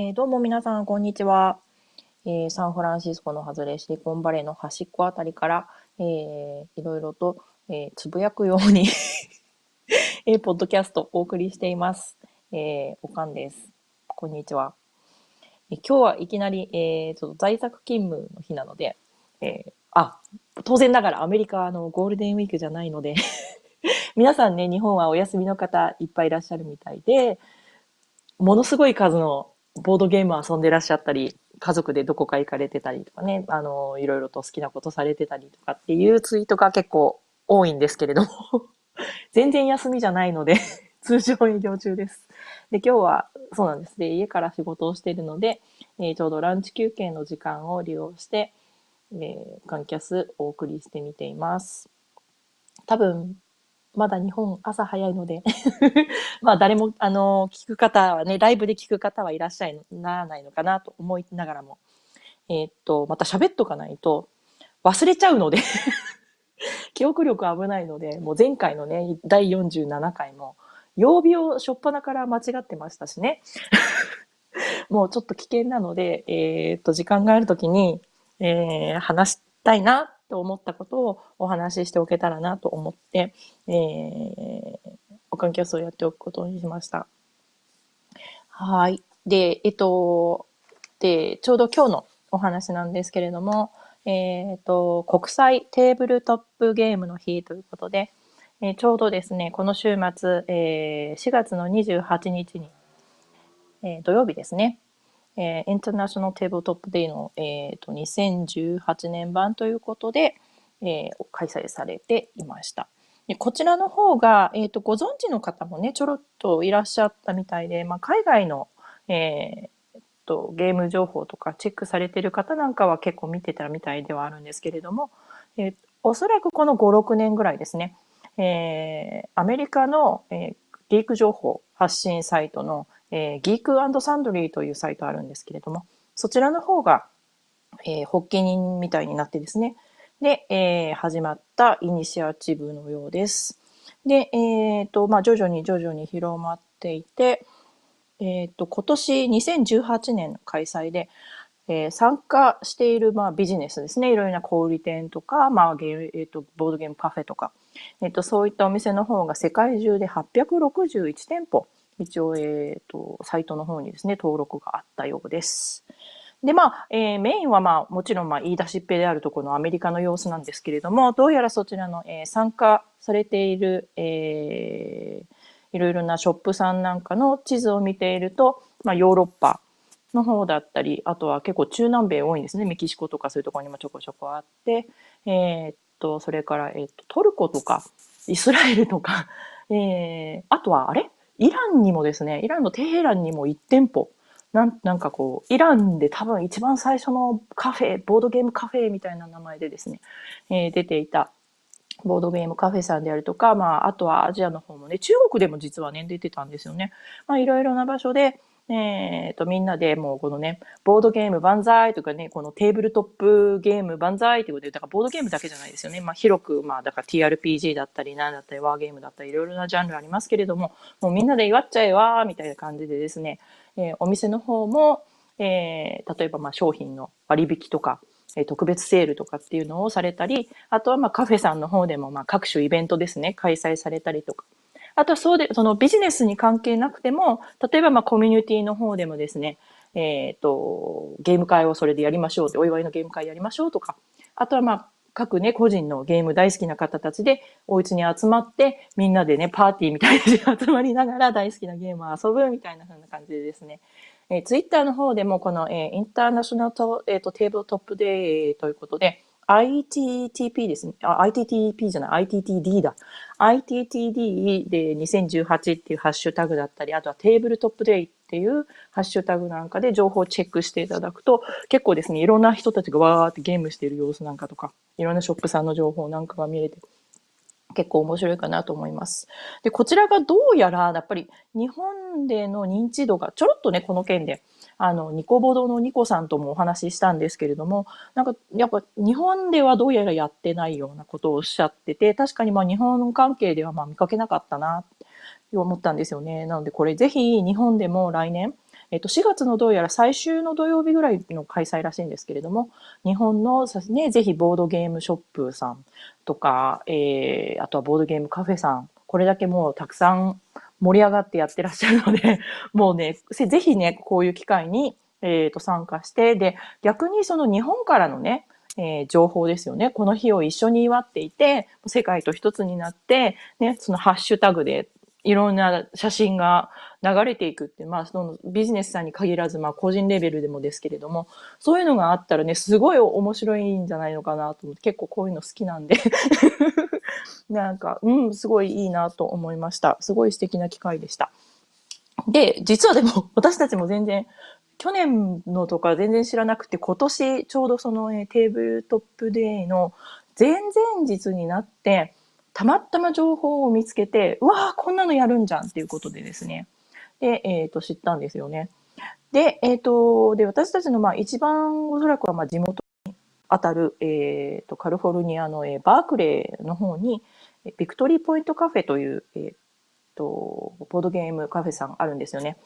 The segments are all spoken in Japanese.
えー、どうも皆さん、こんにちは。えー、サンフランシスコの外れシリコンバレーの端っこあたりから、えー、いろいろと、えー、つぶやくように えー、ポッドキャストお送りしています。えー、おかんです。こんにちは。えー、今日はいきなり、えー、ちょっと在宅勤務の日なので、えー、あ、当然ながらアメリカのゴールデンウィークじゃないので 皆さんね、日本はお休みの方いっぱいいらっしゃるみたいで、ものすごい数のボードゲーム遊んでらっしゃったり、家族でどこか行かれてたりとかね、あの、いろいろと好きなことされてたりとかっていうツイートが結構多いんですけれども 全然休みじゃないので 通常営業中です。で、今日はそうなんです。で、家から仕事をしているので、えー、ちょうどランチ休憩の時間を利用して、えー、カンキャスお送りしてみています。多分、まだ日本朝早いので。まあ誰も、あの、聞く方はね、ライブで聞く方はいらっしゃいならないのかなと思いながらも、えー、っと、また喋っとかないと忘れちゃうので。記憶力危ないので、もう前回のね、第47回も、曜日をしょっぱなから間違ってましたしね。もうちょっと危険なので、えー、っと、時間があるときに、えー、話したいなと思ったことをお話ししておけたらなと思って、えー、おかんキャスをやっておくことにしました。はい。で、えっと、で、ちょうど今日のお話なんですけれども、えっ、と、国際テーブルトップゲームの日ということで、えー、ちょうどですね、この週末、えー、4月の28日に、え、土曜日ですね、えー、インターナショナルテーブルトップデイの、えーと、2018年版ということで、えー、開催されていました。こちらの方が、えーと、ご存知の方もね、ちょろっといらっしゃったみたいで、まあ、海外の、えーと、ゲーム情報とかチェックされてる方なんかは結構見てたみたいではあるんですけれども、えー、おそらくこの5、6年ぐらいですね、えー、アメリカの、えー、ギーク情報発信サイトのえー、ギークサンドリーというサイトあるんですけれども、そちらの方が、えー、発起人みたいになってですね、で、えー、始まったイニシアチブのようです。で、えっ、ー、と、まあ、徐々に徐々に広まっていて、えっ、ー、と、今年2018年の開催で、えー、参加している、まあ、ビジネスですね。いろいろな小売店とか、まあ、ゲえっ、ー、と、ボードゲームカフェとか、えっ、と、そういったお店の方が世界中で861店舗一応、えっ、ー、と、サイトの方にですね、登録があったようです。で、まあ、えー、メインはまあ、もちろんまあ、言い出しっぺであるところのアメリカの様子なんですけれども、どうやらそちらの、えー、参加されている、えー、いろいろなショップさんなんかの地図を見ていると、まあ、ヨーロッパの方だったり、あとは結構中南米多いんですね。メキシコとかそういうところにもちょこちょこあって、えー、っと、それから、えー、っと、トルコとか、イスラエルとか、えー、あとは、あれ？イランにもですね、イランのテヘランにも1店舗、なんなんかこう、イランで多分一番最初のカフェ、ボードゲームカフェみたいな名前でですね、えー、出ていたボードゲームカフェさんであるとか、まあ、あとはアジアの方もね、中国でも実はね、出てたんですよね。まあ、いろいろな場所で、えっ、ー、と、みんなでもうこのね、ボードゲーム万歳とかね、このテーブルトップゲーム万歳ってことで、だからボードゲームだけじゃないですよね。まあ広く、まあだから TRPG だったり、なんだったり、ワーゲームだったり、いろいろなジャンルありますけれども、もうみんなで祝っちゃえわーみたいな感じでですね、えー、お店の方も、えー、例えばまあ商品の割引とか、え特別セールとかっていうのをされたり、あとはまあカフェさんの方でもまあ各種イベントですね、開催されたりとか、あとはそうで、そのビジネスに関係なくても、例えばまあコミュニティの方でもですね、えっ、ー、と、ゲーム会をそれでやりましょうって、お祝いのゲーム会やりましょうとか、あとはまあ、各ね、個人のゲーム大好きな方たちで、お家に集まって、みんなでね、パーティーみたいに集まりながら大好きなゲームを遊ぶみたいな風な感じでですね、えー、ツイッターの方でもこの、えー、インターナショナルと、えーと、テーブルトップデーということで、ITTP ですね。あ、ITTP じゃない、ITTD だ。ITTD で2018っていうハッシュタグだったり、あとはテーブルトップデイっていうハッシュタグなんかで情報をチェックしていただくと、結構ですね、いろんな人たちがわーってゲームしている様子なんかとか、いろんなショップさんの情報なんかが見れて、結構面白いかなと思います。で、こちらがどうやら、やっぱり日本での認知度がちょろっとね、この件であの、ニコボドのニコさんともお話ししたんですけれども、なんか、やっぱ日本ではどうやらやってないようなことをおっしゃってて、確かにまあ日本関係ではまあ見かけなかったな、と思ったんですよね。なのでこれぜひ日本でも来年、えっと、4月のどうやら最終の土曜日ぐらいの開催らしいんですけれども、日本の、ね、ぜひボードゲームショップさんとか、えー、あとはボードゲームカフェさん、これだけもうたくさん盛り上がってやってらっしゃるので、もうね、ぜひね、こういう機会に、えっ、ー、と、参加して、で、逆にその日本からのね、えー、情報ですよね。この日を一緒に祝っていて、世界と一つになって、ね、そのハッシュタグでいろんな写真が流れていくって、まあ、そのビジネスさんに限らず、まあ、個人レベルでもですけれども、そういうのがあったらね、すごい面白いんじゃないのかなと思って、結構こういうの好きなんで なんか、うん、すごいいいなと思いました。すごい素敵な機会でした。で、実はでも、私たちも全然、去年のとか全然知らなくて、今年ちょうどその、ね、テーブルトップデーの前々日になって、たまたま情報を見つけて、うわあ、こんなのやるんじゃんっていうことでですね。で、えっ、ー、と、知ったんですよね。で、えっ、ー、と、で、私たちの、まあ、一番おそらくは、まあ、地元に当たる、えっ、ー、と、カリフォルニアの、えー、バークレーの方に、ビクトリーポイントカフェという、えっ、と、ボードゲームカフェさんあるんですよね。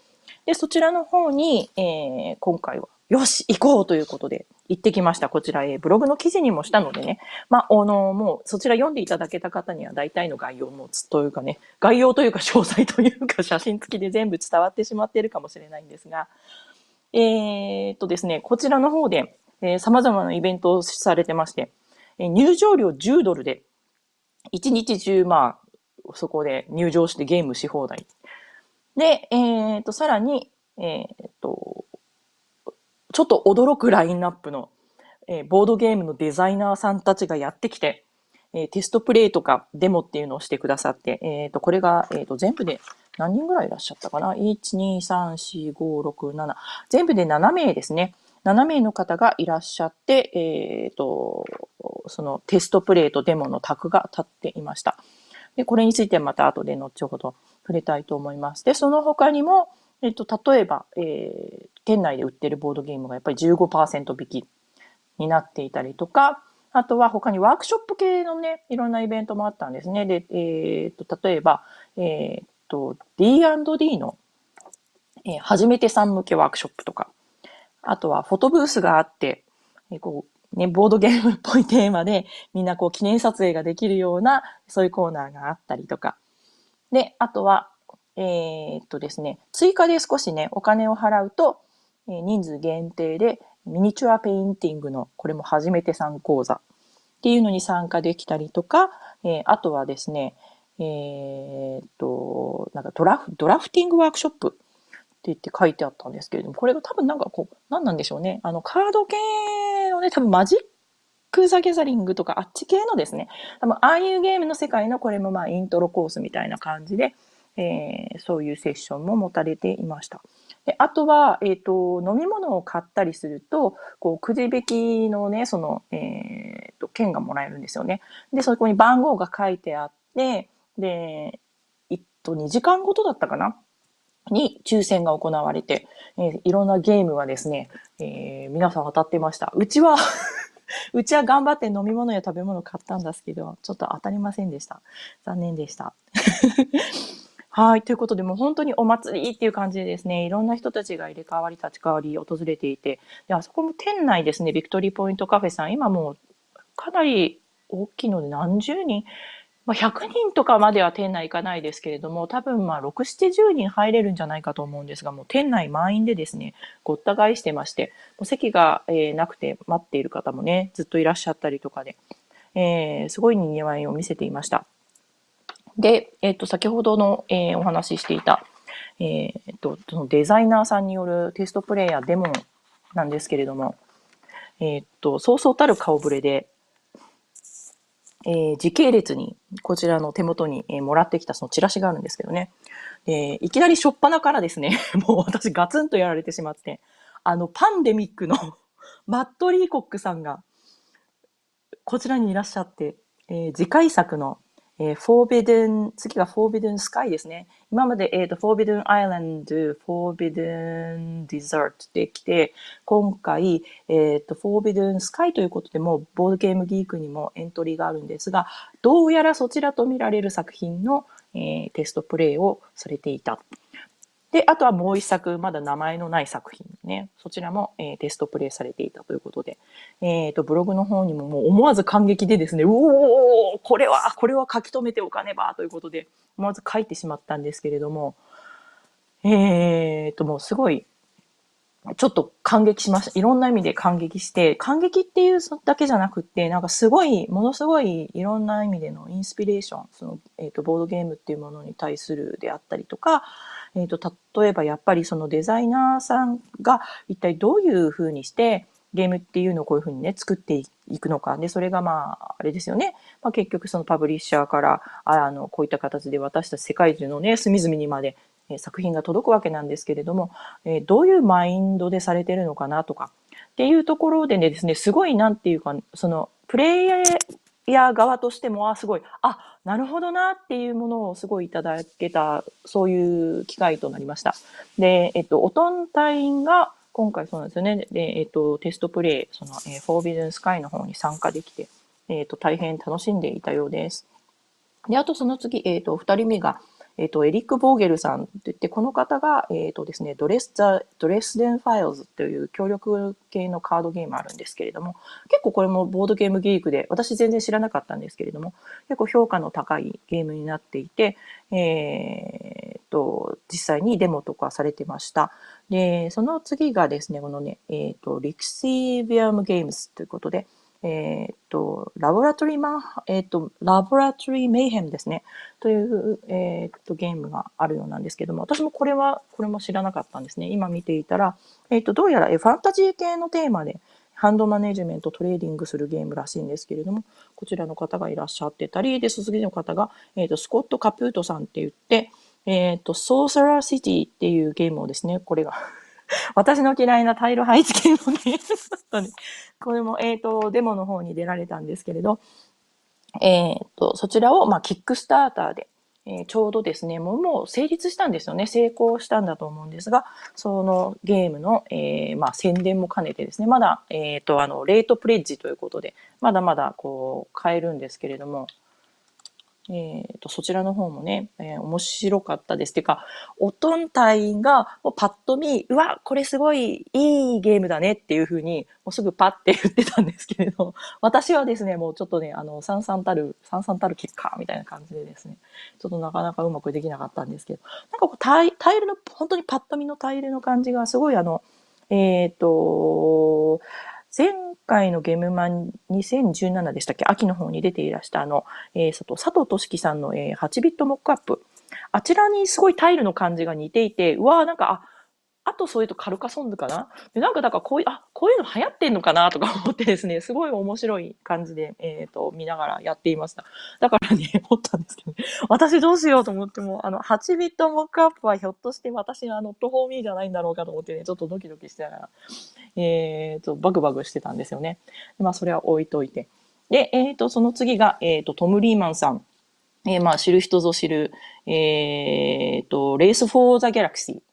で、そちらの方に、え、今回はよし、行こうということで行ってきました。こちら、えー、ブログの記事にもしたのでね。まあ、あの、もうそちら読んでいただけた方には大体の概要もつというかね、概要というか詳細というか写真付きで全部伝わってしまっているかもしれないんですが、えー、っとですね、こちらの方で、えー、様々なイベントをされてまして、えー、入場料10ドルで、1日中、まあ、そこで入場してゲームし放題。で、えー、っと、さらに、えー、っと、ちょっと驚くラインナップの、えー、ボードゲームのデザイナーさんたちがやってきて、えー、テストプレイとかデモっていうのをしてくださって、えっ、ー、と、これが、えっ、と、全部で何人ぐらいいらっしゃったかな ?1、2、3、4、5、6、7。全部で7名ですね。7名の方がいらっしゃって、えっ、と、そのテストプレイとデモのタグが立っていました。で、これについてまた後で後ほど触れたいと思います。で、その他にも、えっと、例えば、えー、店内で売ってるボードゲームがやっぱり15%引きになっていたりとか、あとは他にワークショップ系のね、いろんなイベントもあったんですね。で、えー、っと、例えば、えー、っと、D&D の、えー、初めてさん向けワークショップとか、あとはフォトブースがあって、えー、こう、ね、ボードゲームっぽいテーマでみんなこう記念撮影ができるような、そういうコーナーがあったりとか。で、あとは、えー、っとですね、追加で少しね、お金を払うと、えー、人数限定でミニチュアペインティングの、これも初めてさん講座っていうのに参加できたりとか、えー、あとはですね、えー、っと、なんかドラフ、ドラフティングワークショップって言って書いてあったんですけれども、これが多分なんかこう、何なんでしょうね。あの、カード系のね、多分マジック・ザ・ギャザリングとかあっち系のですね、多分ああいうゲームの世界のこれもまあイントロコースみたいな感じで、えー、そういうセッションも持たれていました。であとは、えっ、ー、と、飲み物を買ったりすると、こう、くじ引きのね、その、えっ、ー、と、券がもらえるんですよね。で、そこに番号が書いてあって、で、えっと、2時間ごとだったかな？に抽選が行われて、えー、いろんなゲームがですね、えー、皆さん当たってました。うちは うちは頑張って飲み物や食べ物買ったんですけど、ちょっと当たりませんでした。残念でした。はい。ということで、もう本当にお祭りっていう感じでですね、いろんな人たちが入れ替わり立ち替わり訪れていて、であそこも店内ですね、ビクトリーポイントカフェさん、今もうかなり大きいので何十人、まあ、100人とかまでは店内行かないですけれども、多分まあ6、70人入れるんじゃないかと思うんですが、もう店内満員でですね、ごった返してまして、もう席が、えー、なくて待っている方もね、ずっといらっしゃったりとかで、えー、すごい賑わいを見せていました。で、えっ、と、先ほどの、えー、お話ししていた、えっ、と、そのデザイナーさんによるテストプレイヤーデモなんですけれども、えっ、と、そうそうたる顔ぶれで、えー、時系列にこちらの手元に、えー、もらってきたそのチラシがあるんですけどね。えいきなり初っ端からですね、もう私ガツンとやられてしまって、あのパンデミックの マット・リーコックさんがこちらにいらっしゃって、えー、次回作のえー、Forbidden、次がフォービデンスカイですね。今まで、えっ、ー、と、Forbidden Island、Forbidden Desert できて、今回、えっ、ー、と、Forbidden Sky ということでも、ボードゲームギークにもエントリーがあるんですが、どうやらそちらと見られる作品の、えー、テストプレイをされていた。で、あとはもう一作、まだ名前のない作品ね。そちらも、えー、テストプレイされていたということで、えっ、ー、と、ブログの方にももう思わず感激でですね、うおーこれは、これは書き留めておかねばということで、思わず書いてしまったんですけれども、えっ、ー、と、もうすごい、ちょっと感激しました。いろんな意味で感激して、感激っていうだけじゃなくって、なんかすごい、ものすごいいろんな意味でのインスピレーション、その、えっ、ー、と、ボードゲームっていうものに対するであったりとか、えっ、ー、と、例えばやっぱりそのデザイナーさんが一体どういうふうにしてゲームっていうのをこういうふうにね、作っていくのか。で、それがまあ、あれですよね。まあ、結局そのパブリッシャーから、あの、こういった形で私たち世界中のね、隅々にまでえ作品が届くわけなんですけれども、えどういうマインドでされてるのかなとかっていうところでねですね、すごいなんていうか、そのプレイヤーいや側としても、あ、すごい、あ、なるほどなっていうものをすごいいただけた、そういう機会となりました。で、えっと、オトン隊員が今回そうなんですよね。で、えっと、テストプレイ、その、えー、フォービズンスカイの方に参加できて、えっと、大変楽しんでいたようです。で、あとその次、えっと、二人目が、えっ、と、エリック・ボーゲルさんといって、この方が、えっ、とですね、ドレスザ・ドレスデン・ファイルズという協力系のカードゲームあるんですけれども、結構これもボードゲームギークで、私全然知らなかったんですけれども、結構評価の高いゲームになっていて、えっ、と、実際にデモとかされてました。で、その次がですね、このね、えっ、と、リクシービアムゲームズということで、えっ、と、ラボラトリーマン、えっ、と、ラボラトリーメイヘムですね。という、えっ、と、ゲームがあるようなんですけども、私もこれは、これも知らなかったんですね。今見ていたら、えっ、と、どうやら、えファンタジー系のテーマで、ハンドマネジメント、トレーディングするゲームらしいんですけれども、こちらの方がいらっしゃってたり、で、そ次の方が、えっ、と、スコット・カプートさんって言って、えっ、と、ソーサラーシティっていうゲームをですね、これが 私の嫌いなタイル配置系のゲームだったんで、これも、えっ、ー、と、デモの方に出られたんですけれど、えっ、ー、と、そちらを、まあ、キックスターターで、えー、ちょうどですね、もう、もう成立したんですよね。成功したんだと思うんですが、そのゲームの、えー、まあ、宣伝も兼ねてですね、まだ、えっ、ー、と、あの、レートプレッジということで、まだまだ、こう、買えるんですけれども、えっ、ー、と、そちらの方もね、えー、面白かったです。ていうか、おとん隊員がもうパッと見、うわ、これすごいいいゲームだねっていうふうに、もうすぐパッて言ってたんですけれど、私はですね、もうちょっとね、あの、さんさんたる、さんさんたる結果みたいな感じでですね、ちょっとなかなかうまくできなかったんですけど、なんかこうタイタイルの、本当にパッと見のタイルの感じがすごいあの、えっ、ー、と、前回のゲームマン2017でしたっけ？秋の方に出ていらしたあの、えー、佐藤俊樹さんの、えー、8ビットモックアップ。あちらにすごいタイルの感じが似ていて、うわーなんか、あ、あとそういうとカルカソンヌかな？で、なんかだからこういう、あ、こういうの流行ってんのかなとか思ってですね、すごい面白い感じで、えっ、ー、と、見ながらやっていました。だからね、思ったんですけど、ね、私どうしようと思っても、あの、8ビットモックアップはひょっとして私のあの、トフォーミーじゃないんだろうかと思ってね、ちょっとドキドキしてたら、えっ、ー、と、バグバグしてたんですよね。まあ、それは置いといて。で、えっ、ー、と、その次が、えっ、と、トム・リーマンさん。えー、まあ、知る人ぞ知る、えっ、と、レース・フォー・ザ・ギャラクシー。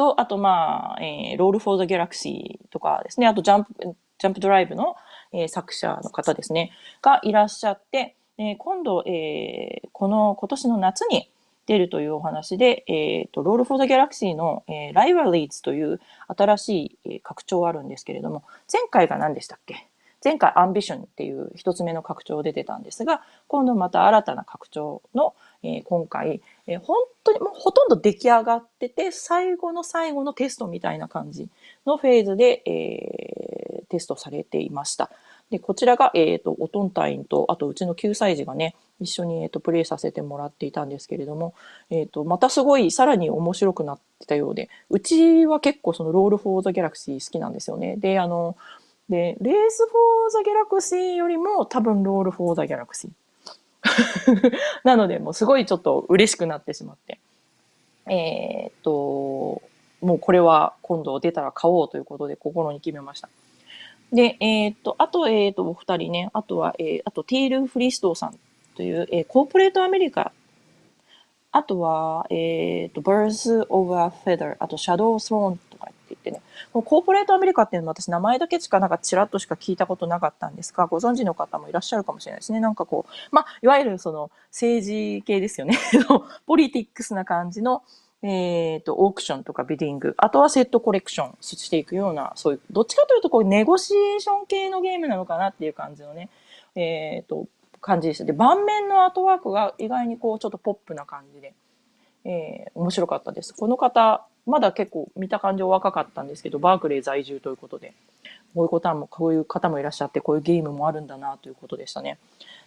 と、あと、まあ、えー、ロール・フォー・ザ・ギャラクシーとかですね、あと、ジャンプ、ジャンプドライブの、えー、作者の方ですね、がいらっしゃって、えー、今度、えー、この今年の夏に出るというお話で、えっ、ー、と、ロール・フォー・ザ・ギャラクシーの、えー、ライバリーズという新しい、えー、拡張あるんですけれども、前回が何でしたっけ？前回アンビションっていう一つ目の拡張出てたんですが、今度また新たな拡張の、えー、今回、えー、本当にもうほとんど出来上がってて、最後の最後のテストみたいな感じのフェーズで、えー、テストされていました。で、こちらが、えっ、ー、と、おとん隊員と、あとうちの9歳児がね、一緒に、えーと、プレイさせてもらっていたんですけれども、えっ、ー、と、またすごいさらに面白くなってたようで、うちは結構そのロール・フォー・ザ・ギャラクシー好きなんですよね。で、あの、で、レース・フォー・ザ・ギャラクシーよりも多分ロール・フォー・ザ・ギャラクシー。なので、もうすごいちょっと嬉しくなってしまって。えっ、と、もうこれは今度出たら買おうということで心に決めました。で、えっ、と、あと、えっ、と、お二人ね、あとは、えー、あと、ティール・フリストーさんという、えー、コーポレートアメリカ、あとは、えっ、と、Birds of a Feather、あと、Shadow Throne とかって言ってね、このコーポレートアメリカっていうのも私名前だけしかなんかちらっとしか聞いたことなかったんですが、ご存知の方もいらっしゃるかもしれないですね。なんかこう、まあ、いわゆるその政治系ですよね。ポリティックスな感じの、えっ、と、オークションとかビディング、あとはセットコレクションしていくような、そういう、どっちかというと、こう、ネゴシエーション系のゲームなのかなっていう感じのね、えっ、と、感じでした。で、盤面のアートワークが意外にこう、ちょっとポップな感じで、えー、面白かったです。この方、まだ結構見た感じお若かったんですけど、バークレー在住ということで、こういう方も、こういう方もいらっしゃって、こういうゲームもあるんだなということでしたね。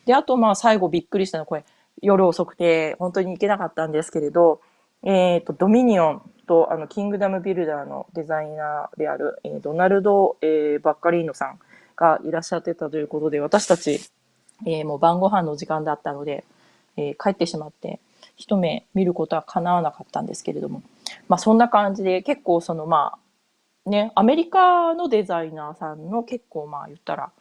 で、あと、まあ、最後びっくりしたのは、これ、夜遅くて、本当に行けなかったんですけれど、えっ、ー、と、ドミニオンと、あの、キングダムビルダーのデザイナーである、えー、ドナルド、えー、バッカリーノさんがいらっしゃってたということで、私たち、えー、もう晩ご飯の時間だったので、えー、帰ってしまって、一目見ることは叶わなかったんですけれども、まあそんな感じで結構そのまあ、ね、アメリカのデザイナーさんの結構まあ言ったら、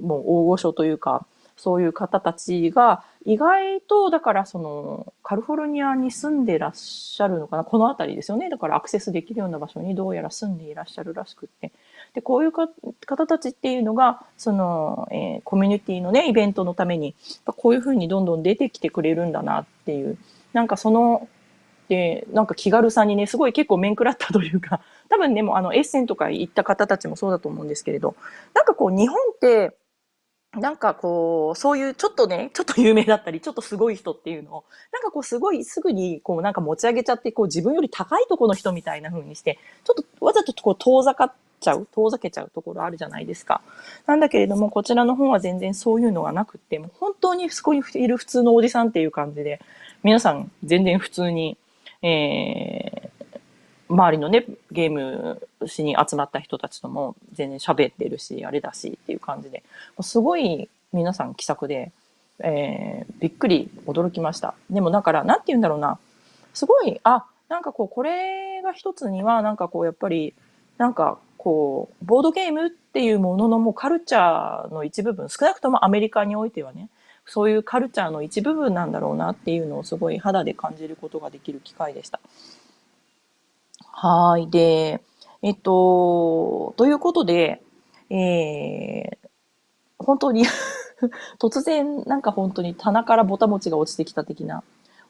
もう大御所というか、そういう方たちが意外とだからそのカリフォルニアに住んでらっしゃるのかなこの辺りですよね。だからアクセスできるような場所にどうやら住んでいらっしゃるらしくって。でこういう方たちっていうのがその、えー、コミュニティのねイベントのためにこういうふうにどんどん出てきてくれるんだなっていう。なんかそのなんか気軽さにねすごい結構面食らったというか 多分ねもうあのエッセンとか行った方たちもそうだと思うんですけれどなんかこう日本ってなんかこう、そういうちょっとね、ちょっと有名だったり、ちょっとすごい人っていうのを、なんかこうすごいすぐにこうなんか持ち上げちゃって、こう自分より高いところの人みたいな風にして、ちょっとわざとこう遠ざかっちゃう、遠ざけちゃうところあるじゃないですか。なんだけれども、こちらの本は全然そういうのがなくって、もう本当にそこにいる普通のおじさんっていう感じで、皆さん全然普通に、えー、周りのね、ゲームしに集まった人たちとも全然喋ってるし、あれだしっていう感じで、すごい皆さん気さくで、えー、びっくり驚きました。でもだから、なんて言うんだろうな。すごい、あ、なんかこう、これが一つには、なんかこう、やっぱり、なんかこう、ボードゲームっていうもののもうカルチャーの一部分、少なくともアメリカにおいてはね、そういうカルチャーの一部分なんだろうなっていうのをすごい肌で感じることができる機会でした。はい。で、えっと、ということで、えー、本当に 突然なんか本当に棚からぼたもちが落ちてきた的な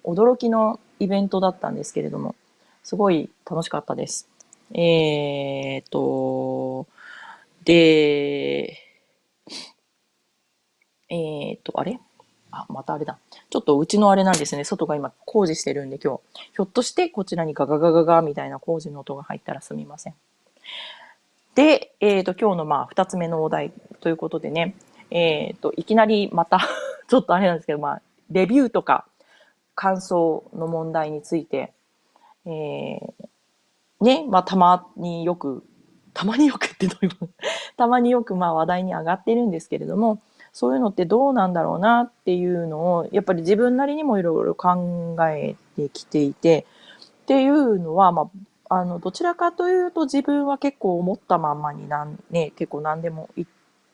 驚きのイベントだったんですけれども、すごい楽しかったです。えー、っと、で、えー、っと、あれ？あ、またあれだ。ちょっとうちのあれなんですね。外が今工事してるんで今日。ひょっとしてこちらにガガガガガみたいな工事の音が入ったらすみません。で、えっ、と、今日のまあ二つ目のお題ということでね、えっ、と、いきなりまた ちょっとあれなんですけど、まあ、レビューとか感想の問題について、えー、ね、まあ、たまによく、たまによくってどういうこと？たまによくまあ話題に上がってるんですけれども、そういうのってどうなんだろうなっていうのを、やっぱり自分なりにもいろいろ考えてきていて、っていうのは、まあ、あの、どちらかというと自分は結構思ったまんまになん、ね、結構何でも言っ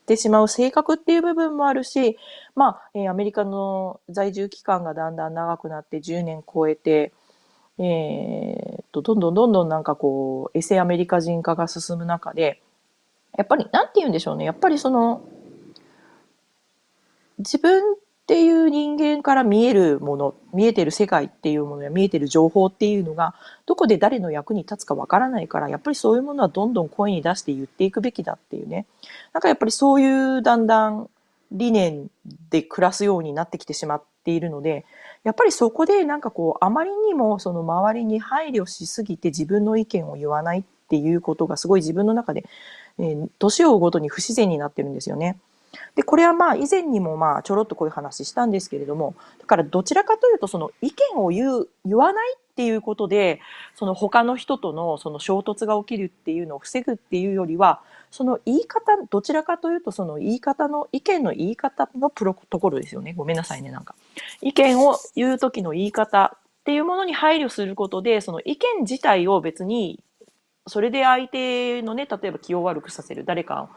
てしまう性格っていう部分もあるし、まあ、えー、アメリカの在住期間がだんだん長くなって10年超えて、えー、と、どんどんどんどんなんかこう、エセアメリカ人化が進む中で、やっぱり、なんて言うんでしょうね。やっぱりその、自分っていう人間から見えるもの、見えてる世界っていうものや見えてる情報っていうのが、どこで誰の役に立つかわからないから、やっぱりそういうものはどんどん声に出して言っていくべきだっていうね。なんかやっぱりそういうだんだん理念で暮らすようになってきてしまっているので、やっぱりそこでなんかこう、あまりにもその周りに配慮しすぎて自分の意見を言わないっていうことがすごい自分の中で、えー、年を追うごとに不自然になってるんですよね。で、これはまあ以前にもまあちょろっとこういう話したんですけれども、だからどちらかというとその意見を言う、言わないっていうことで、その他の人とのその衝突が起きるっていうのを防ぐっていうよりは、その言い方、どちらかというとその言い方の、意見の言い方のプロトコルですよね。ごめんなさいね、なんか。意見を言う時の言い方っていうものに配慮することで、その意見自体を別に、それで相手のね、例えば気を悪くさせる、誰か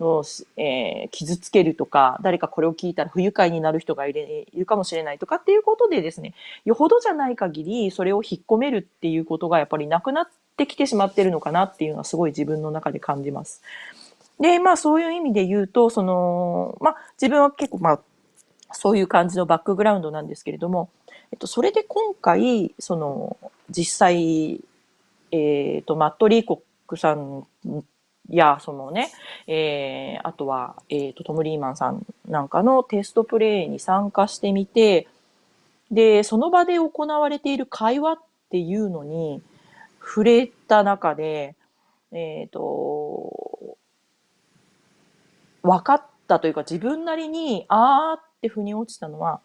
の、えー、傷つけるとか、誰かこれを聞いたら不愉快になる人がいるいるかもしれないとかっていうことでですね、よほどじゃない限り、それを引っ込めるっていうことがやっぱりなくなってきてしまってるのかなっていうのはすごい自分の中で感じます。で、まあそういう意味で言うと、その、まあ自分は結構まあそういう感じのバックグラウンドなんですけれども、えっと、それで今回、その、実際、えっ、と、マット・リーコックさんや、そのね、えー、あとは、えっ、と、トム・リーマンさんなんかのテストプレイに参加してみて、で、その場で行われている会話っていうのに触れた中で、えっ、と、分かったというか自分なりに、あーって腑に落ちたのは、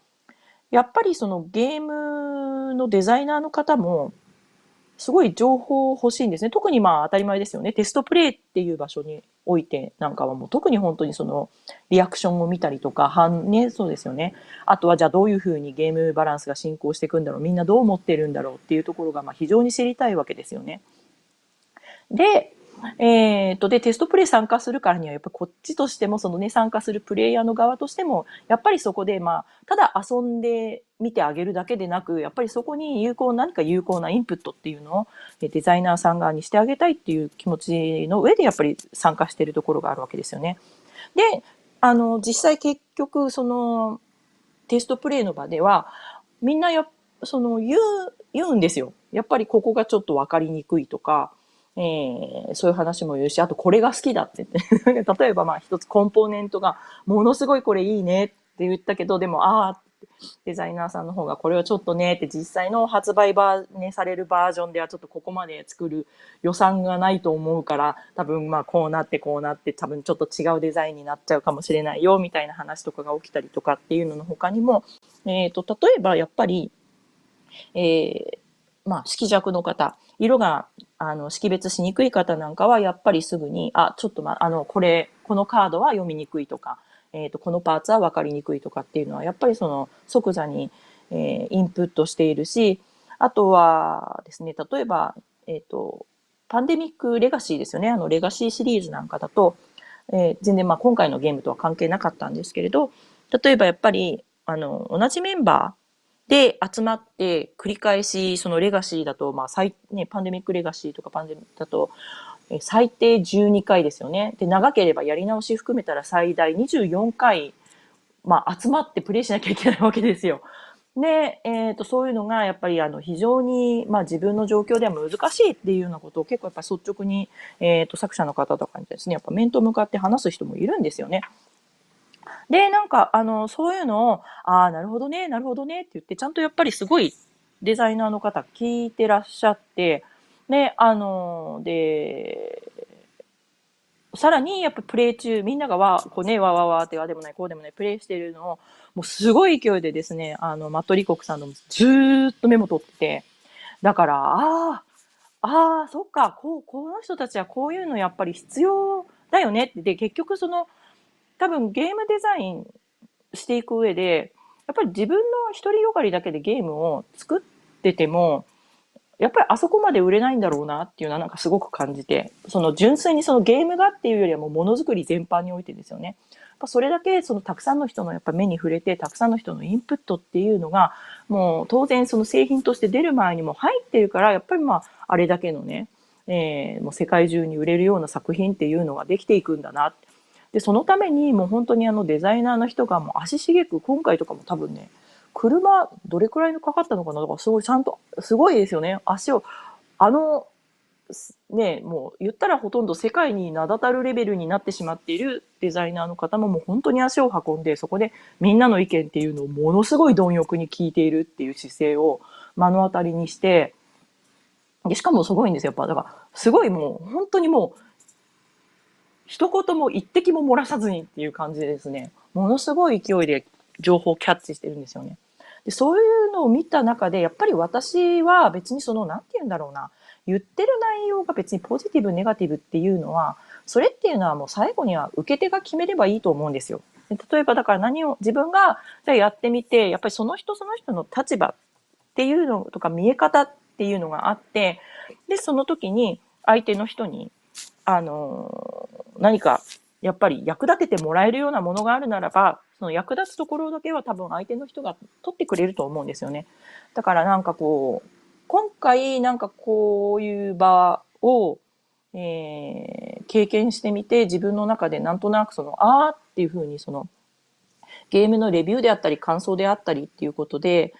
やっぱりそのゲームのデザイナーの方も、すごい情報欲しいんですね。特にまあ当たり前ですよね。テストプレイっていう場所においてなんかはもう特に本当にそのリアクションを見たりとか、反ね、そうですよね。あとはじゃあどういうふうにゲームバランスが進行していくんだろう。みんなどう思ってるんだろうっていうところがまあ非常に知りたいわけですよね。で、えっ、と、で、テストプレイ参加するからには、やっぱこっちとしても、そのね、参加するプレイヤーの側としても、やっぱりそこで、まあ、ただ遊んでみてあげるだけでなく、やっぱりそこに有効、何か有効なインプットっていうのを、デザイナーさん側にしてあげたいっていう気持ちの上で、やっぱり参加してるところがあるわけですよね。で、あの、実際結局、その、テストプレイの場では、みんなや、その、言う、言うんですよ。やっぱりここがちょっとわかりにくいとか、えー、そういう話も言うし、あとこれが好きだって言って、例えばまあ一つコンポーネントがものすごいこれいいねって言ったけど、でも、ああ、デザイナーさんの方がこれはちょっとねって実際の発売バー、ね、されるバージョンではちょっとここまで作る予算がないと思うから多分まあこうなってこうなって多分ちょっと違うデザインになっちゃうかもしれないよみたいな話とかが起きたりとかっていうのの他にも、えっ、ー、と、例えばやっぱり、えー、まあ色弱の方、色があの、識別しにくい方なんかは、やっぱりすぐに、あ、ちょっとま、あの、これ、このカードは読みにくいとか、えっ、ー、と、このパーツは分かりにくいとかっていうのは、やっぱりその、即座に、えー、インプットしているし、あとはですね、例えば、えっ、ー、と、パンデミックレガシーですよね。あの、レガシーシリーズなんかだと、えー、全然まあ今回のゲームとは関係なかったんですけれど、例えばやっぱり、あの、同じメンバー、で集まって繰り返しそのレガシーだと、まあ最ね、パンデミックレガシーとかパンデミックだと最低12回ですよね。で長ければやり直し含めたら最大24回、まあ、集まってプレイしなきゃいけないわけですよ。で、えっ、ー、と、そういうのが、やっぱり、あの、非常に、まあ、自分の状況では難しいっていうようなことを結構やっぱ率直に、えっ、ー、と、作者の方とかにですね、やっぱ面と向かって話す人もいるんですよね。で、なんか、あの、そういうのを、ああ、なるほどね、なるほどねって言って、ちゃんとやっぱりすごいデザイナーの方聞いてらっしゃって、で、あの、で、さらにやっぱプレイ中、みんながわ、こうね、わわわってあでもない、こうでもない、プレイしてるのを、もうすごい勢いでですね、あの、マットリコクさんのずーっとメモ取ってて、だから、ああ、ああ、そっか、こう、この人たちはこういうのやっぱり必要だよねって、で、結局その、多分ゲームデザインしていく上で、やっぱり自分の独りよがりだけでゲームを作ってても、やっぱりあそこまで売れないんだろうなっていうのはなんかすごく感じて、その純粋にそのゲームがっていうよりはもうものづくり全般においてですよね。それだけそのたくさんの人のやっぱ目に触れて、たくさんの人のインプットっていうのが、もう当然その製品として出る前にも入ってるから、やっぱりまあ、あれだけのね、えー、もう世界中に売れるような作品っていうのができていくんだな。で、そのためにもう本当にあのデザイナーの人がもう足しげく、今回とかも多分ね、車どれくらいのかかったのかな？とか、すごいちゃんと、すごいですよね。足を、あの、ね、もう言ったらほとんど世界に名だたるレベルになってしまっているデザイナーの方ももう本当に足を運んで、そこでみんなの意見っていうのをものすごい貪欲に聞いているっていう姿勢を目の当たりにして、でしかもすごいんですよ。やっぱ、だから、すごいもう、本当にもう、一言も一滴も漏らさずにっていう感じでですね、ものすごい勢いで情報をキャッチしてるんですよね。でそういうのを見た中で、やっぱり私は別にその、なんて言うんだろうな、言ってる内容が別にポジティブ、ネガティブっていうのは、それっていうのはもう最後には受け手が決めればいいと思うんですよ。例えばだから何を自分がじゃやってみて、やっぱりその人その人の立場っていうのとか見え方っていうのがあって、で、その時に相手の人にあの、何かやっぱり役立ててもらえるようなものがあるならば、その役立つところだけは多分相手の人が取ってくれると思うんですよね。だからなんかこう、今回なんかこういう場を、えー、経験してみて自分の中でなんとなくその、あーっていうふうにその、ゲームのレビューであったり感想であったりっていうことで、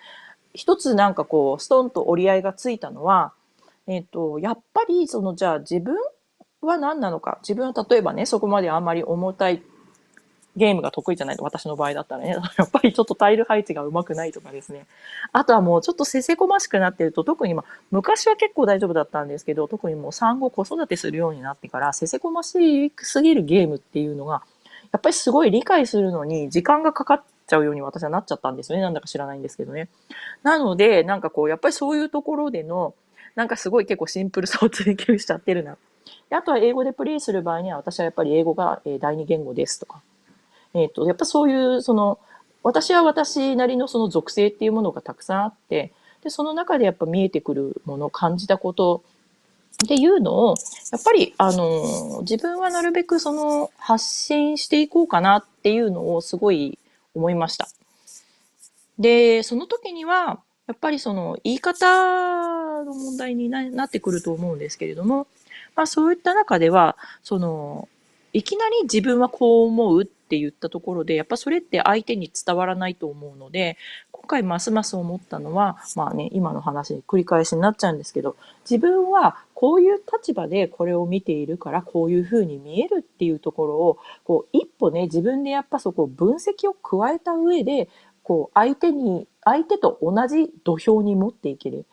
一つなんかこう、ストンと折り合いがついたのは、えっ、と、やっぱり、その、じゃあ自分は何なのか。自分は例えばね、そこまであんまり重たいゲームが得意じゃないと、私の場合だったらね、やっぱりちょっとタイル配置が上手くないとかですね。あとはもうちょっとせせこましくなってると、特にまあ、昔は結構大丈夫だったんですけど、特にもう産後子育てするようになってから、せせこましすぎるゲームっていうのが、やっぱりすごい理解するのに時間がかかっちゃうように私はなっちゃったんですよね。なんだか知らないんですけどね。なので、なんかこう、やっぱりそういうところでの、なんかすごい結構シンプルさを追求しちゃってるな。あとは英語でプレイする場合には、私はやっぱり英語が第二言語ですとか。えっ、ー、と、やっぱそういう、その、私は私なりのその属性っていうものがたくさんあって、で、その中でやっぱ見えてくるもの、感じたことっていうのを、やっぱり、あの、自分はなるべくその発信していこうかなっていうのをすごい思いました。で、その時には、やっぱりその言い方の問題になってくると思うんですけれども、まあそういった中では、その、いきなり自分はこう思うって言ったところで、やっぱそれって相手に伝わらないと思うので、今回ますます思ったのは、まあね、今の話繰り返しになっちゃうんですけど、自分はこういう立場でこれを見ているから、こういうふうに見えるっていうところを、こう一歩ね、自分でやっぱそこ分析を加えた上で、こう相手に、相手と同じ土俵に持っていける。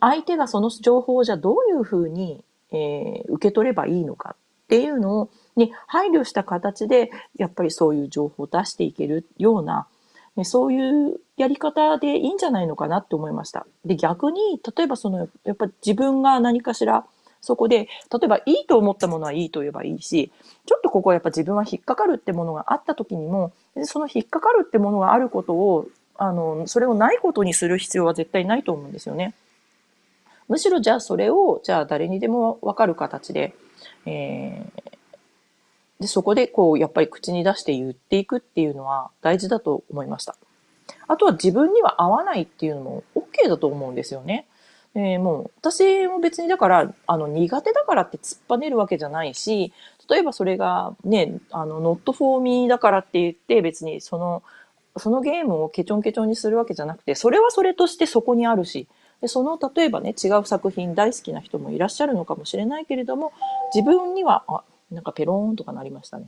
相手がその情報じゃどういうふうに、えー、受け取ればいいのかっていうのをに配慮した形で、やっぱりそういう情報を出していけるような、そういうやり方でいいんじゃないのかなって思いました。で、逆に、例えばその、やっぱ自分が何かしら、そこで、例えばいいと思ったものはいいと言えばいいし、ちょっとここはやっぱ自分は引っかかるってものがあった時にも、その引っかかるってものがあることを、あの、それをないことにする必要は絶対ないと思うんですよね。むしろじゃあそれを、じゃあ誰にでもわかる形で、えー、で、そこでこう、やっぱり口に出して言っていくっていうのは大事だと思いました。あとは自分には合わないっていうのも OK だと思うんですよね。えー、もう、私も別にだから、あの、苦手だからって突っぱねるわけじゃないし、例えばそれがね、あの、not for me だからって言って別にその、そのゲームをケチョンケチョンにするわけじゃなくて、それはそれとしてそこにあるし、でその例えばね違う作品大好きな人もいらっしゃるのかもしれないけれども自分にはあなんかペローンとかなりましたね。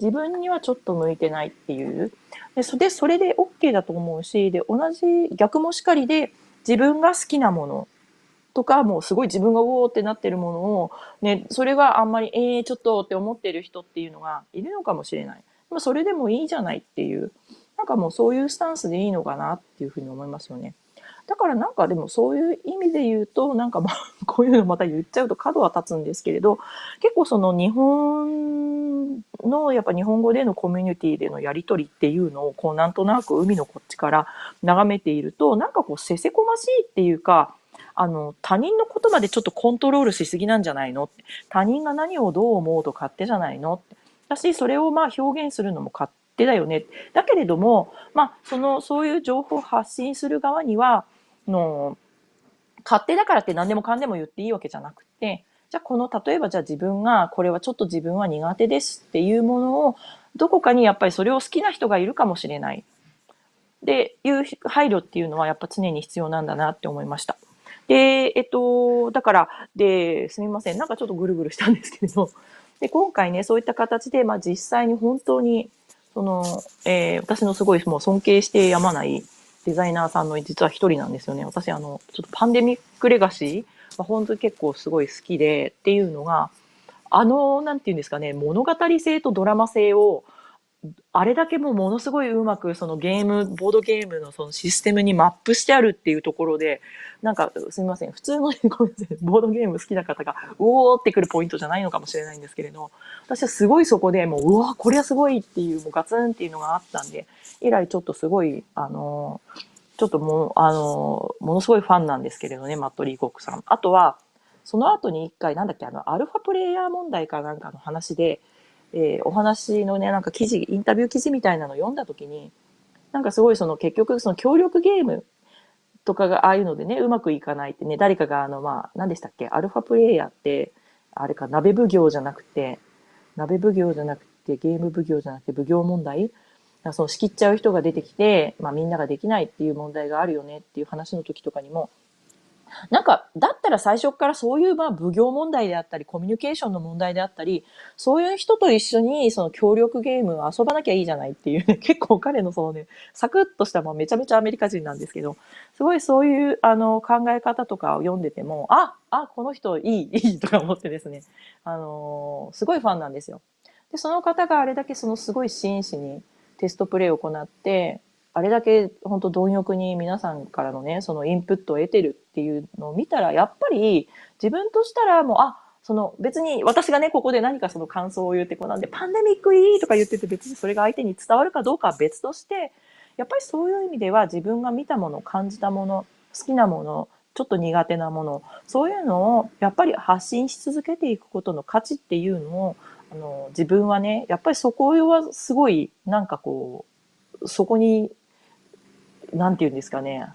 自分にはちょっと向いてないっていう。で、それそれで OK だと思うし、で、同じ逆もしかりで自分が好きなものとか、もうすごい自分がうおーってなってるものを、ね、それがあんまり、えー、ちょっとって思ってる人っていうのがいるのかもしれない。ま、それでもいいじゃないっていう、なんかもうそういうスタンスでいいのかなっていうふうに思いますよね。だからなんかでもそういう意味で言うと、なんかまあ、こういうのまた言っちゃうと角は立つんですけれど、結構その日本の、やっぱ日本語でのコミュニティでのやりとりっていうのを、こうなんとなく海のこっちから 眺めていると、なんかこうせせこましいっていうか、あの、他人のことまでちょっとコントロールしすぎなんじゃないの？他人が何をどう思うと勝手じゃないの？だし、それをまあ表現するのも勝手だよね。だけれども、まあ、その、そういう情報を発信する側には、の、勝手だからって何でもかんでも言っていいわけじゃなくて、じゃあこの、例えばじゃあ自分が、これはちょっと自分は苦手ですっていうものを、どこかにやっぱりそれを好きな人がいるかもしれない。で、いう配慮っていうのはやっぱ常に必要なんだなって思いました。で、えっと、だから、で、すみません。なんかちょっとぐるぐるしたんですけれど、で、今回ね、そういった形で、まあ実際に本当に、その、えー、私のすごいもう尊敬してやまない、デザイナーさんの実は一人なんですよね。私、あの、ちょっとパンデミックレガシー、まあ、本当に結構すごい好きでっていうのが、あの、なんていうんですかね、物語性とドラマ性を、あれだけもうものすごいうまくそのゲーム、ボードゲームのそのシステムにマップしてあるっていうところで、なんかすみません、普通の、ごめん、ボードゲーム好きな方が、うおーってくるポイントじゃないのかもしれないんですけれど、私はすごいそこでもう、うわ、これはすごいっていう、もうガツンっていうのがあったんで、以来ちょっとすごい、あのちょっともう、あのものすごいファンなんですけれどね、マット・リーコックさん。あとは、その後に一回、なんだっけ、あの、アルファプレイヤー問題かなんかの話で、えー、お話のね、なんか記事、インタビュー記事みたいなのを読んだときに、なんかすごいその結局その協力ゲームとかがああいうのでね、うまくいかないってね、誰かがあの、まあ、何でしたっけ、アルファプレイヤーって、あれか、鍋奉行じゃなくて、鍋奉行じゃなくて、ゲーム奉行じゃなくて、奉行問題？その仕切っちゃう人が出てきて、まあみんなができないっていう問題があるよねっていう話の時とかにも、なんか、だったら最初からそういう、まあ、奉行問題であったり、コミュニケーションの問題であったり、そういう人と一緒に、その協力ゲームを遊ばなきゃいいじゃないっていうね、結構彼のそのね、サクッとした、まあ、めちゃめちゃアメリカ人なんですけど、すごいそういう、あの、考え方とかを読んでても、あ、あ、この人いい、いいとか思ってですね、あのすごいファンなんですよ。で、その方があれだけそのすごい真摯にテストプレイを行って、あれだけ本当貪欲に皆さんからのね、そのインプットを得てるっていうのを見たら、やっぱり自分としたらもう、あ、その別に私がね、ここで何かその感想を言ってこうなんで、パンデミックいいとか言ってて別にそれが相手に伝わるかどうかは別として、やっぱりそういう意味では自分が見たもの、感じたもの、好きなもの、ちょっと苦手なもの、そういうのをやっぱり発信し続けていくことの価値っていうのを、あの、自分はね、やっぱりそこはすごい、なんかこう、そこになんて言うんですかね。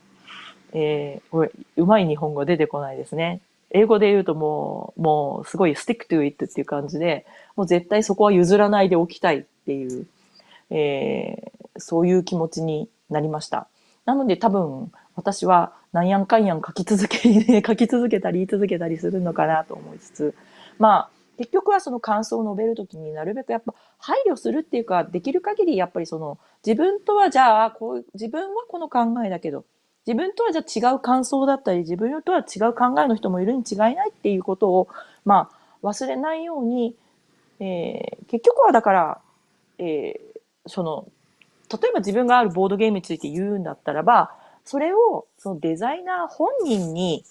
えー、これ、うまい日本語出てこないですね。英語で言うともう、もうすごい stick to it っていう感じで、もう絶対そこは譲らないでおきたいっていう、えー、そういう気持ちになりました。なので多分私はなんやんかんやん書き続け、書き続けたり言い続けたりするのかなと思いつつ、まあ結局はその感想を述べるときになるべくやっぱ配慮するっていうか、できる限りやっぱりその自分とはじゃあ、こう、自分はこの考えだけど、自分とはじゃあ違う感想だったり、自分とは違う考えの人もいるに違いないっていうことを、まあ、忘れないように、えー、結局はだから、えー、その、例えば自分があるボードゲームについて言うんだったらば、それをそのデザイナー本人に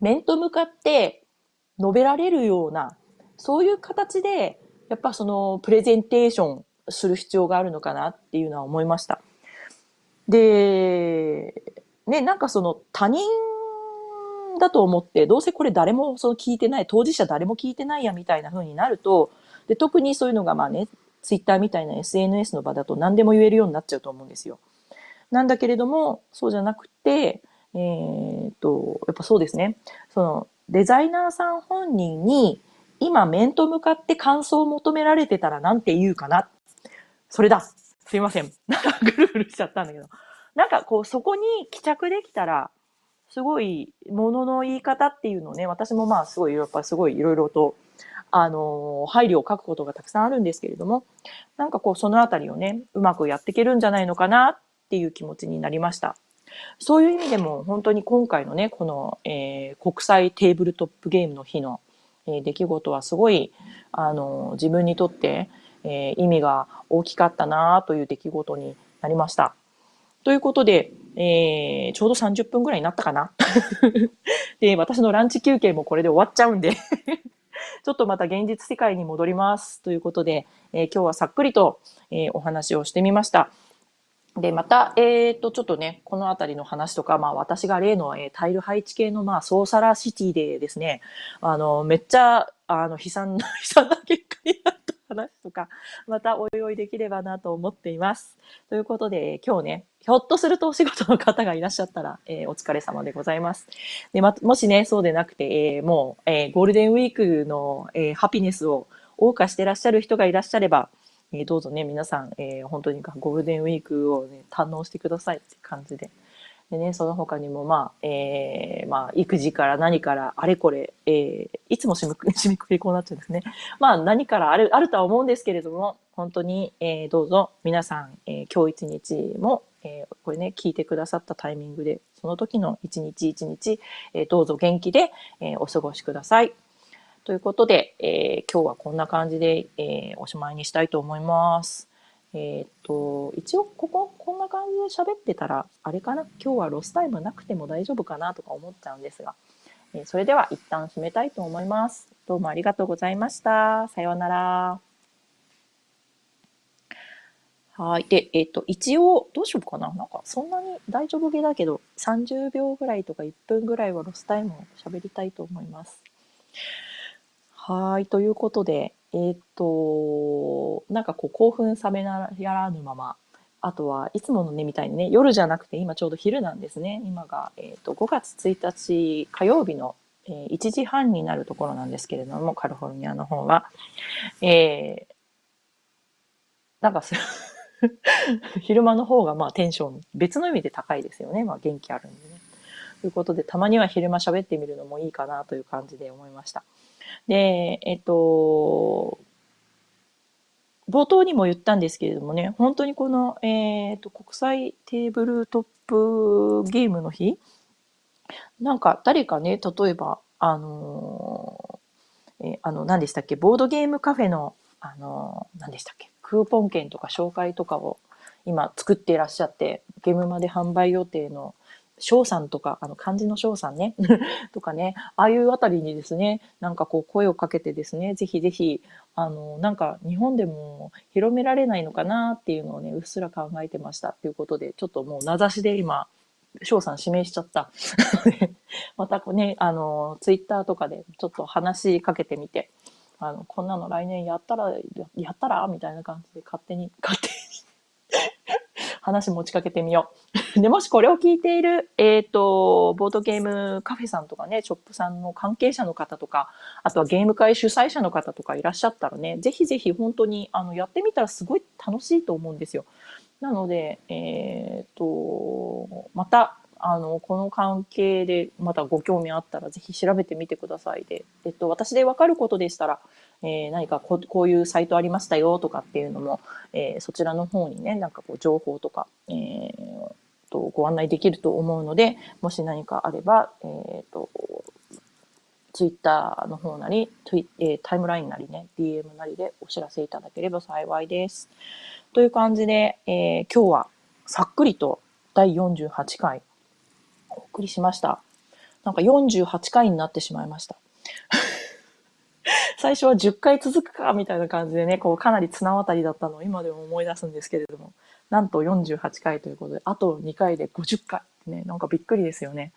面と向かって述べられるような、そういう形で、やっぱそのプレゼンテーションする必要があるのかなっていうのは思いました。で、ね、なんかその他人だと思って、どうせこれ誰もその聞いてない、当事者誰も聞いてないやみたいな風になると、で、特にそういうのがまあね、ツイッターみたいな SNS の場だと何でも言えるようになっちゃうと思うんですよ。なんだけれども、そうじゃなくて、えー、っと、やっぱそうですね。その、デザイナーさん本人に今面と向かって感想を求められてたらなんて言うかな。それだ。すいません。なんかぐるぐるしちゃったんだけど。なんかこうそこに帰着できたら、すごいものの言い方っていうのをね、私もまあすごいやっぱすごいいろいろと、あの、配慮を書くことがたくさんあるんですけれども、なんかこうそのあたりをね、うまくやっていけるんじゃないのかなっていう気持ちになりました。そういう意味でも本当に今回のね、この、えー、国際テーブルトップゲームの日の、えー、出来事はすごい、あの、自分にとって、えー、意味が大きかったなという出来事になりました。ということで、えー、ちょうど30分ぐらいになったかな で、私のランチ休憩もこれで終わっちゃうんで ちょっとまた現実世界に戻ります。ということで、えー、今日はさっくりと、えー、お話をしてみました。で、また、えっ、ー、と、ちょっとね、このあたりの話とか、まあ私が例の、えー、タイル配置系の、まあソーサラーシティでですね、あの、めっちゃ、あの、悲惨な、悲惨な結果になった話とか、またおいおいできればなと思っています。ということで、今日ね、ひょっとするとお仕事の方がいらっしゃったら、えー、お疲れ様でございます。で、ま、もしね、そうでなくて、えー、もう、えー、ゴールデンウィークの、え、ハピネスを謳歌してらっしゃる人がいらっしゃれば、え、どうぞね、皆さん、えー、本当にゴールデンウィークを、ね、堪能してくださいって感じで。でね、その他にも、まあ、えー、まあ、育児から何から、あれこれ、えー、いつも締めく 締めくくりこうなっちゃうんですね。まあ、何からある、あるとは思うんですけれども、本当に、えー、どうぞ、皆さん、えー、今日一日も、えー、これね、聞いてくださったタイミングで、その時の一日一日、えー、どうぞ元気で、えー、お過ごしください。ということで、えー、今日はこんな感じで、えー、おしまいにしたいと思います。えっ、と、一応ここ、こんな感じで喋ってたら、あれかな？今日はロスタイムなくても大丈夫かなとか思っちゃうんですが、えー、それでは一旦締めたいと思います。どうもありがとうございました。さようなら。はい。で、えっ、と、一応、どうしようかななんか、そんなに大丈夫げだけど、30秒ぐらいとか1分ぐらいはロスタイムを喋りたいと思います。はい。ということで、え、っと、なんかこう興奮冷めなやらぬまま、あとはいつものね、みたいにね、夜じゃなくて今ちょうど昼なんですね。今が、え、っと5月1日火曜日の、えー、1時半になるところなんですけれども、カリフォルニアの方は。えー、なんかす 昼間の方がまあテンション別の意味で高いですよね。まあ元気あるんでね。ということで、たまには昼間喋ってみるのもいいかなという感じで思いました。で、えっと、冒頭にも言ったんですけれどもね、本当にこの、えっ、と、国際テーブルトップゲームの日なんか誰かね、例えば、あのー、えー、あの、何でしたっけ、ボードゲームカフェの、あのー、何でしたっけ、クーポン券とか紹介とかを今作っていらっしゃって、ゲームまで販売予定の翔さんとか、あの漢字の翔さんね、とかね、ああいうあたりにですね、なんかこう声をかけてですね、ぜひぜひ、あの、なんか日本でも広められないのかなっていうのをね、うっすら考えてました。っていうことで、ちょっともう名指しで今、翔さん指名しちゃった。またこうね、あの、ツイッターとかでちょっと話しかけてみて、あの、こんなの来年やったら、やったらみたいな感じで勝手に、勝手に話持ちかけてみよう。で、もしこれを聞いている、えっ、ー、と、ボードゲームカフェさんとかね、ショップさんの関係者の方とか、あとはゲーム会主催者の方とかいらっしゃったらね、ぜひぜひ本当に、あの、やってみたらすごい楽しいと思うんですよ。なので、えっ、ー、と、また、あの、この関係でまたご興味あったらぜひ調べてみてくださいで、えっと、私でわかることでしたら、えー、何かここういうサイトありましたよとかっていうのも、えー、そちらの方にね、なんかこう情報とか、えー、とご案内できると思うので、もし何かあれば、えっ、と、ツイッターの方なり、えー、タイムラインなりね、DM なりでお知らせいただければ幸いです。という感じで、えー、今日はさっくりと第48回お送りしました。なんか48回になってしまいました。最初は10回続くかみたいな感じでね、こうかなり綱渡りだったのを今でも思い出すんですけれども、なんと48回ということで、あと2回で50回ってね、なんかびっくりですよね。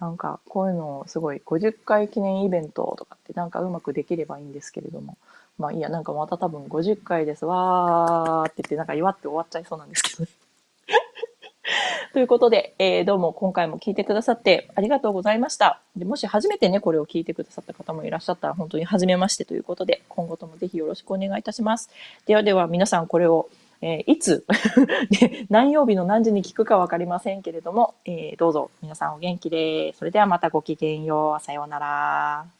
なんかこういうのをすごい50回記念イベントとかってなんかうまくできればいいんですけれども、まあいいや、なんかまた多分50回ですわーって言ってなんか祝って終わっちゃいそうなんですけどね。ということで、えー、どうも今回も聞いてくださってありがとうございました。でもし初めてね、これを聞いてくださった方もいらっしゃったら本当に初めましてということで、今後ともぜひよろしくお願いいたします。ではでは皆さんこれを、えー、いつ 何曜日の何時に聞くかわかりませんけれども、えー、どうぞ皆さんお元気で、それではまたごきげんよう。さようなら。